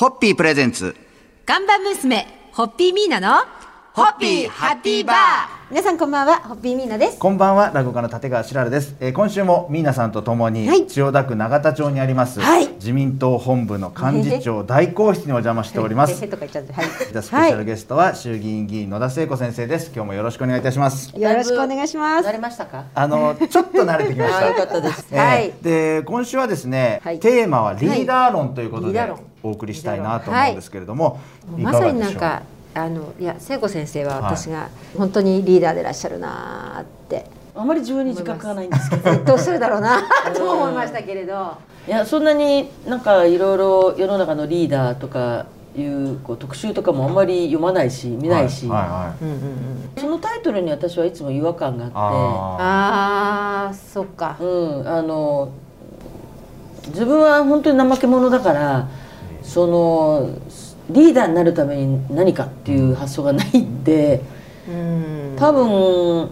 ホッピープレゼンツ。看板娘、ホッピーミーナの、ホッピーハッピーバー皆さんこんばんは、ホッピーミーナです。こんばんは、落語家の立川しらるです。えー今週もミーナさんとともに、はい千代田区永田町にあります、はい自民党本部の幹事長大公室にお邪魔しております。へへとか言っちゃって、はい。スペシャルゲストは衆議院議員野田聖子先生です。今日もよろしくお願いいたします。よろしくお願いします慣。れましたか。あのちょっと慣れてきました。あよかったです。えーはいで今週はですね、はいテーマはリーダー論ということでリーダー論お送りしたいなと思うんですけれども、いまさになんか、あの、いや、聖子先生は私が本当にリーダーでいらっしゃるなーって。あまり自分に自覚がないんですけど。どうするだろうなと思いましたけれど。いやそんなになんかいろいろ世の中のリーダーとかいうこう特集とかもあんまり読まないし見ないし。そのタイトルに私はいつも違和感があっあああ、そっかて、。うんあの自分は本当に怠け者だからそのリーダーになるために何かっていう発想がないんで。うん。多分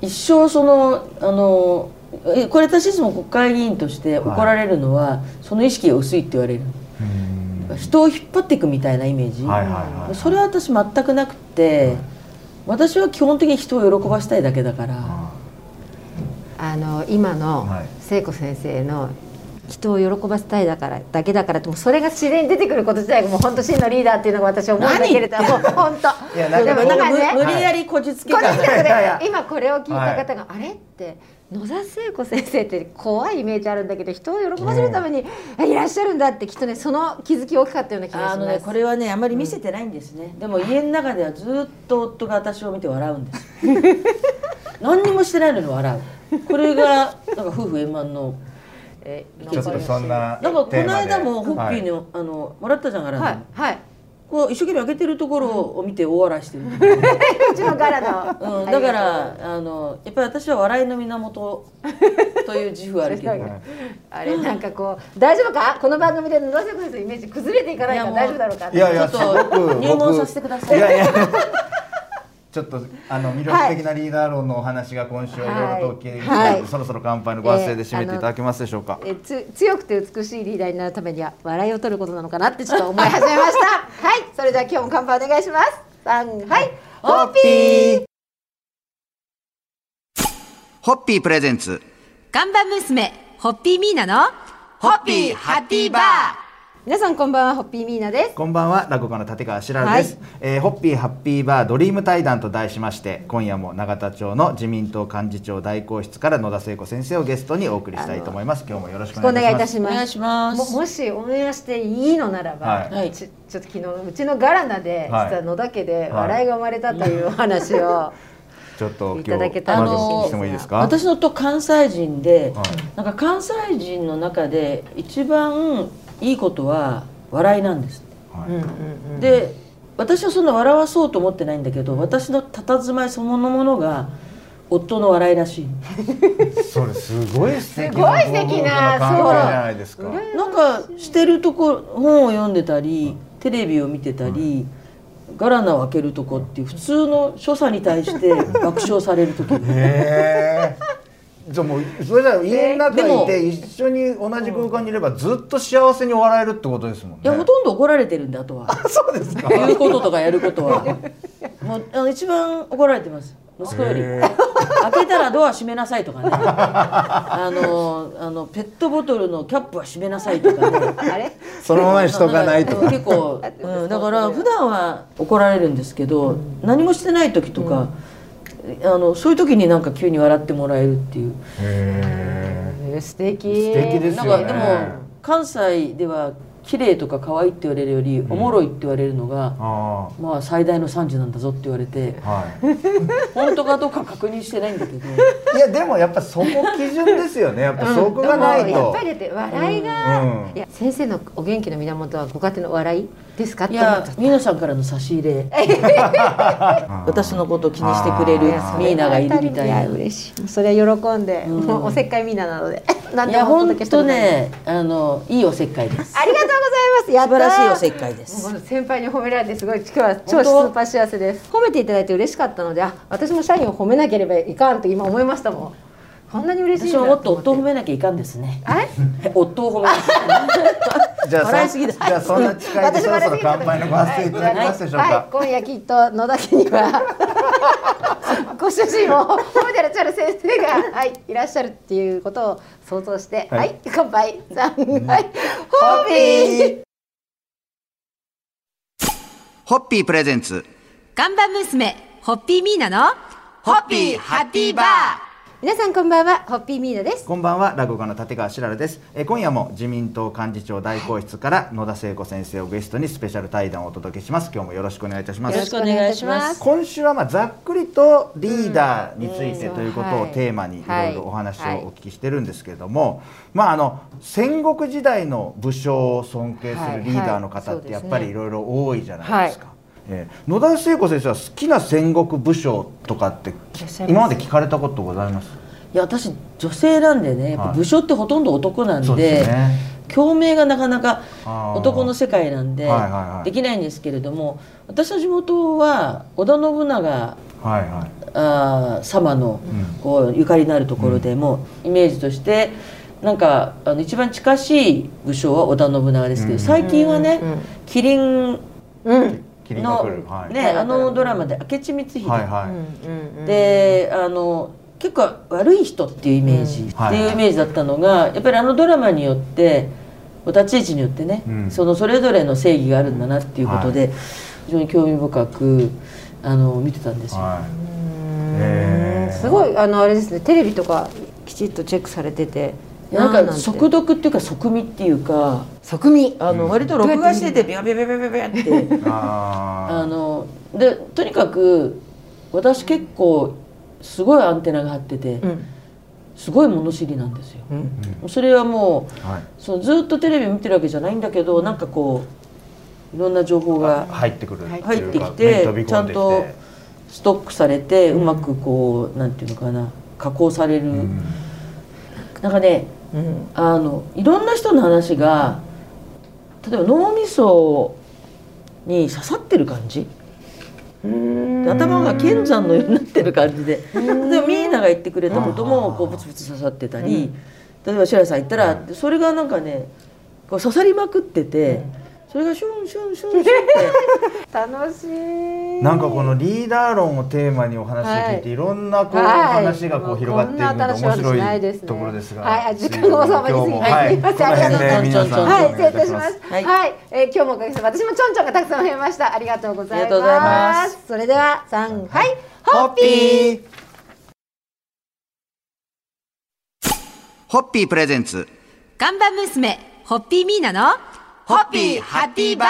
一生そのあのえこれ私いつも国会議員として怒られるのは、その意識が薄いって言われる。ーうん。人を引っ張っていくみたいなイメージ、はいはいはいそれは私全くなくて、私は基本的に人を喜ばしたいだけだから、あの今のはい。聖子先生の人を喜ばせたいだからだけだからってもうそれが自然に出てくること自体がもう本当真のリーダーっていうのが私は思うんだけれども本当。いやでもなんか今ね無無理やりこじつけたいやい。今これを聞いた方が、あれって野田聖子先生って怖いイメージあるんだけど人を喜ばせるためにいらっしゃるんだってきっとねその気づき大きかったような気がします。あのねこれはねあまり見せてないんですね、でも家の中ではずっと夫が私を見て笑うんです。何にもしてないのに笑う。これがなんか夫婦円満のえちょっとそんななんかこの間もホッピーに、はい。あのもらったじゃんから、はいはい。こう一生懸命開けてるところを見て大笑いしてる、うちの柄の、うん、だからあのやっぱり私は笑いの源という自負はあるけど。はいあれなんかこう大丈夫か？この番組で野田聖子のイメージ崩れていかないから大丈夫だろうかいやいやちょっと入門させてください。いやいやちょっとあの魅力的なリーダー論のお話が今週はいろいろとお聞きできたので、はい。そろそろ乾杯のご発声で締めていただけますでしょうか、えつ強くて美しいリーダーになるためには笑いを取ることなのかなってちょっと思い始めました。はい。それでは今日も乾杯お願いします。三はい。ホッピー。ホッピープレゼンツ。看板娘ホッピーミーナのホッピーハッピーバー皆さんこんばんはホッピーミーナです。こんばんは落語家の立川しらるです、えーホッピーハッピーバードリーム対談と題しまして今夜も永田町の自民党幹事長代行室から野田聖子先生をゲストにお送りしたいと思います。今日もよろしくおお願い願いいたします。お願いします。ももしお願いしていいのならば、はい。はい。ちちょっと昨日うちのガラナで、はい。実は野田家で笑いが生まれたというお話を、ちょっと今いただけ日たらまず嬉してもいいですか？私の夫関西人で、はい。なんか関西人の中で一番いいことは笑いなんですはい。うんうんうん。で私はそんな笑わそうと思ってないんだけど私の佇まいそのものが夫の笑いらしい。それすごい素敵すごい素敵なな関係じゃないですか。なんかしてるとこ本を読んでたりテレビを見てたり、ガラナを開けるとこっていう普通の所作に対して爆笑される時。へえじゃあもうそれじゃあ家の中にいて一緒に同じ空間にいればずっと幸せに笑えるってことですもんね。いやほとんど怒られてるんであとはそうですか。言うこととかやることは。もうあの一番怒られてます息子より。へ開けたらドア閉めなさいとかね。あのあのペットボトルのキャップは閉めなさいとかね。あれ？そのままにしとかないと。うん結構、うん、だから普段は怒られるんですけど、何もしてない時とか、あのそういう時になんか急に笑ってもらえるっていう。へえー素敵。素敵ですなんよねかでも関西では綺麗とか可愛いって言われるより、おもろいって言われるのがあまあ最大の賛辞なんだぞって言われてあはい。本当かどうか確認してないんだけど。いやでもやっぱそこ基準ですよね。やっぱそこがないと。でもやっぱりだって笑いが、うん。いや先生のお元気の源はご家庭の笑いですか？っいや皆さんからの差し入れ。私のことを気にしてくれるミーナがいるみたいな。や嬉しい。それは喜んで、おせっかいミーナなので。なんいやでもお本当ねあのいいおせっかいです。ありがとうございます。や素った晴らしいおせっかいです。先輩に褒められてすごい今日は超スーパー幸せです褒めていただいて嬉しかったのであ私も社員を褒めなければいかんと今思いましたもんこんなに嬉しいんだ私ももっと夫を褒めめなきゃいかんですねはい夫を褒めなきゃじゃあ笑いすぎだじゃあそんな近いでそろそろ乾杯のご発声いただけますでしょうはい、か今夜きっと野田家にはご主人を褒めてらっしゃる先生が、はい、いらっしゃるっていうことを想像して、ははいい、乾杯、さん、はい、ホッピー。ホッピープレゼンツ。看板娘、ホッピーミーナの、ホッピーハッピーバー皆さんこんばんは、ホッピーミーナです。こんばんは落語家の立川しららです、えー今夜も自民党幹事長代行室から野田聖子先生をゲストにスペシャル対談をお届けします。今日もよろしくお願いいたします。よろしくお願いします。今週はまあざっくりとリーダーについてうんということをはいテーマにいろいろお話をはい。お聞きしてるんですけれども、まああの戦国時代の武将を尊敬するリーダーの方ってやっぱりいろいろ多いじゃないですか。えー野田聖子先生は好きな戦国武将とかって今まで聞かれたことございます？いや私女性なんでね武将ってほとんど男なんで,、ね。共鳴がなかなか男の世界なんでできないんですけれども私の地元は織田信長はいはい。あー様のうん。こうゆかりのあるところでもイメージとしてなんかあの一番近しい武将は織田信長ですけうん。ど最近はねうん。麒麟うん、キリンが来のる、はい。ねあのドラマで明智光秀。はいはい、であの結構悪い人っていうイメージ、うん。っていうイメージだったのがやっぱりあのドラマによって立ち位置によってね、うん。そのそれぞれの正義があるんだなっていうことで、非常に興味深くあの見てたんですよ。はい。すごい、あの、あれですね、テレビとかきちっとチェックされてて。なんか速読っていうか速見っていうか側見。あの割と録画しててビャビャビャビャビャビャって。あ あのでとにかく私結構すごいアンテナが張っててうん、すごい物知りなんですよ。うん、それはもうーはい。そのずっとテレビ見てるわけじゃないんだけどなんかこういろんな情報が入ってくる入入ってきてちゃんとストックされてうまくこうなんていうのかな加工される、うんなんかねうん、あのいろんな人の話が例えば脳みそに刺さってる感じ。で頭が剣山のようになってる感じで。例えばミーナが言ってくれたこともこうブツブツ刺さってたり。例えば白井さん言ったらそれがなんかねこう刺さりまくっててそれがシュンシュンシュンシュンって。楽しい。なんかこのリーダー論をテーマにお話を聞いて、はい。い、ろんなこう、はい話がこう広がっていくのでこんな新しい。話面白ないですねいところですが、はい。あ時間がおさまりすぎて。い、すい。ませんこの辺で皆さんはい、失礼いたしまたします。す。は、はい。いえー今日もおかげさまで私もちょんちょんがたくさん増えました。ありがとうございます。ありがとうございます。それでは三はい、ホッピー。ホッピー。プレゼンツ。看板娘、ホッピーミーナの、ホッピーハッピーバー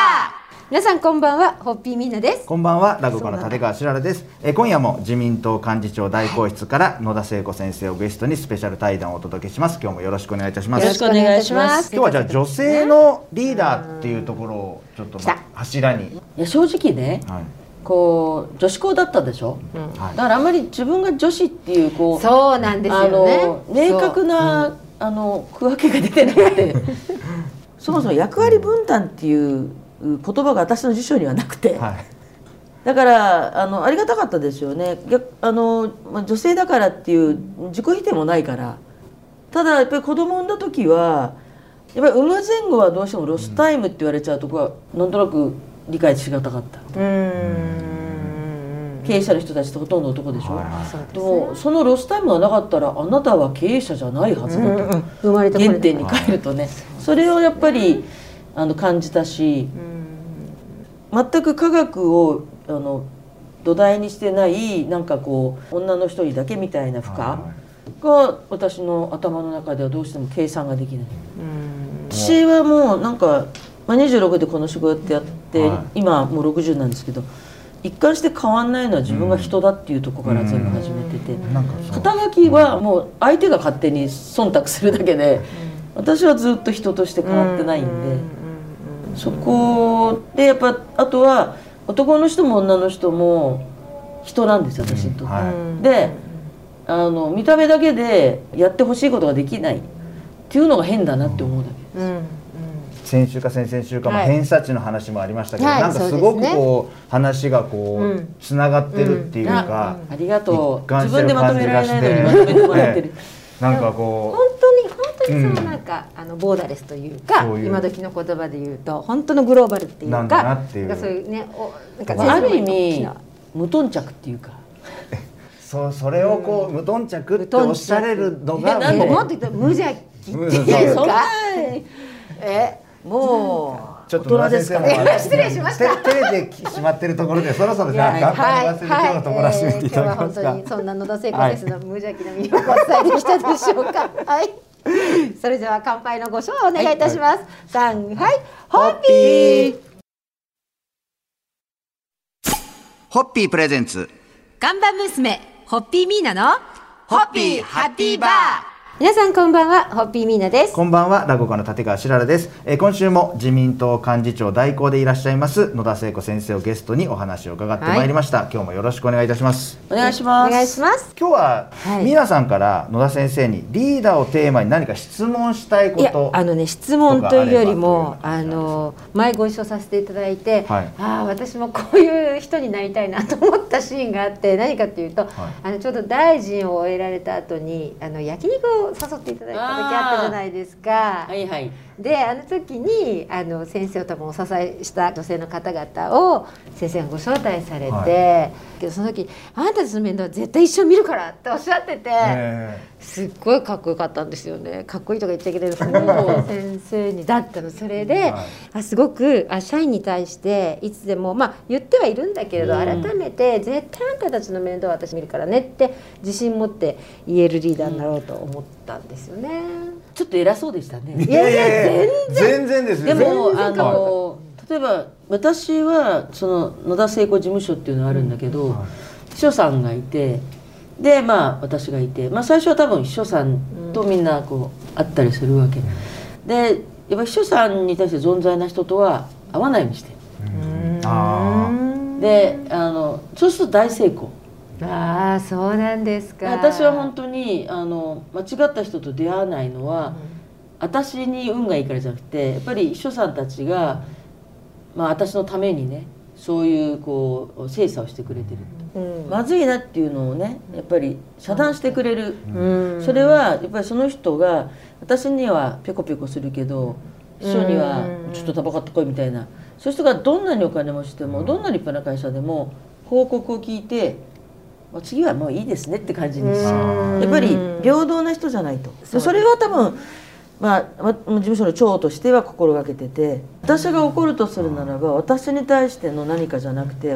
皆さんこんばんは、ホッピーミーナです。こんばんは、落語家の立川しららです。えー今夜も自民党幹事長代行室から野田聖子先生をゲストにスペシャル対談をお届けします。今日もよろしくお願いいたします。よろしくお願いします今日はじゃあ女性のリーダーっていうところをちょっと、ま柱に、いや正直ねはいこう女子校だったでしょ？はいだからあんまり自分が女子っていうこうそうなんですあよねの。明確な、あの区分けが出てなくて そもそも役割分担っていう言葉が私の辞書にはなくて、はい。だからあのありがたかったですよね。逆あの、まあ、女性だからっていう自己否定もないから。ただやっぱり子供産んだ時はやっぱり産む前後はどうしてもロスタイムって言われちゃうとこはなんとなく理解しがたかった。うーん。経営者の人たちってほとんど男でしょ、はいはい。そうですでもそのロスタイムがなかったらあなたは経営者じゃないはずだと、うんうん生まれた原点に帰るとね。それをやっぱりあの感じたし全く科学をあの土台にしてないなんかこう女の人にだけみたいな負荷が私の頭の中ではどうしても計算ができない。私はもうなんか、まあ、26でこの仕事やって、は今もう60なんですけど一貫して変わんないのは自分が人だっていうところから全部始めてて。肩書きはもう相手が勝手に忖度するだけで、私はずっと人として変わってないんで、そこでやっぱあとは男の人も女の人も人なんですよ私にと。って。はい。であの見た目だけでやってほしいことができないっていうのが変だなって思うだけ。うんうん先週か先々週か、偏差値の話もありましたけど、はいなんかすごくそうねこう話がこう、うん。つながってるっていうか、ありがとう。自分でまとめられないのにまとめてもらってる。なんか本こ当に本当にそのうん。なんか、あのボーダレスというか今時の言葉で言うと本当のグローバルっていうかなんかそういうねおなんかまあある意味な無頓着っていうか。うそうそれをこう無頓着っておっしゃれるのがえなんでもう。もっと言ったら無邪気ってうんいうか えもうちょっと大人ですから野田先生も失礼しました。て照れてしまってるところでそろそろじゃあはい乾杯の忘れ今日のところを締めてい。ただけますか？えー今日は本当にそんな野田聖子先生の無邪気な魅力を伝えてきたでしょうか？はい。それでは乾杯のご賞をお願いいたします。三、はい、ホッピー。ホッピープレゼンツ。看板娘、ホッピーミーナの、ホッピーハッピーバー皆さんこんばんは、ホッピーミーナです。こんばんは、落語家の立川しららです、えー今週も自民党幹事長代行でいらっしゃいます野田聖子先生をゲストにお話を伺ってまいりました、今日もよろしくお願いいたします。お願いします。お願いします。今日は、はい。皆さんから野田先生にリーダーをテーマに何か質問したいこいやとあのね質問というよりもあの前ご一緒させていただいて、はい。ああ私もこういう人になりたいなと思ったシーンがあって何かっていうと、あのちょうど大臣を終えられた後にあの焼肉を誘っていただいた時あったじゃないですか。はいはい。であの時にあの先生を多分お支えした女性の方々を先生がご招待されて、はけどその時「あなたたちの面倒は絶対一緒に見るから」っておっしゃってて。えすっごいかっこよかったんですよね。かっこいいとか言っちゃいけないですけど先生にだったの。それで、はい。あすごくあ社員に対していつでもまあ言ってはいるんだけれど、うん。改めて絶対あんたたちの面倒は私見るからねって自信持って言えるリーダーになろうと思ったんですよね。ちょっと偉そうでしたね。ーいやいやいや全然。ですでよもあの例えば私はその野田聖子事務所っていうのがあるんだけど、秘書さんがいてでまあ私がいて、まあ、最初は多分秘書さんとみんなこう会ったりするわけ、でやっぱ秘書さんに対して存在な人とは会わないようにしてあであのそうすると大成功ああそうなんですか。私は本当にあの間違った人と出会わないのは、私に運がいいからじゃなくてやっぱり秘書さんたちが、まあ、私のためにねそういうこう精査をしてくれてる、うん。まずいなっていうのをねやっぱり遮断してくれる、うん。それはやっぱりその人が私にはペコペコするけど秘書にはうん。ちょっとタバコ買ってこいみたいな。そういう人がどんなにお金持ちでもどんな立派な会社でも報告を聞いてまあ次はもういいですねって感じにやっぱり平等な人じゃないと。でそれは多分まあわ事務所の長としては心がけてて私が怒るとするならば私に対しての何かじゃなくて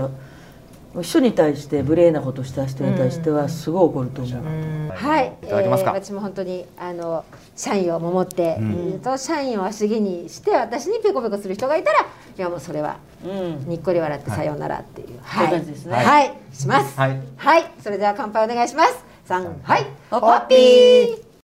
秘書に対して無礼なことした人に対してはすごい怒ると思う。はい、いただけますか？えー私も本当にあの社員を守って、うん。えーと社員を足毛にして私にペコペコする人がいたらいやもうそれはうん。にっこり笑ってさようならっていう、そういう感じですね。はい、します。はい。はい、それでは乾杯お願いします。三、はい、ホホッピー。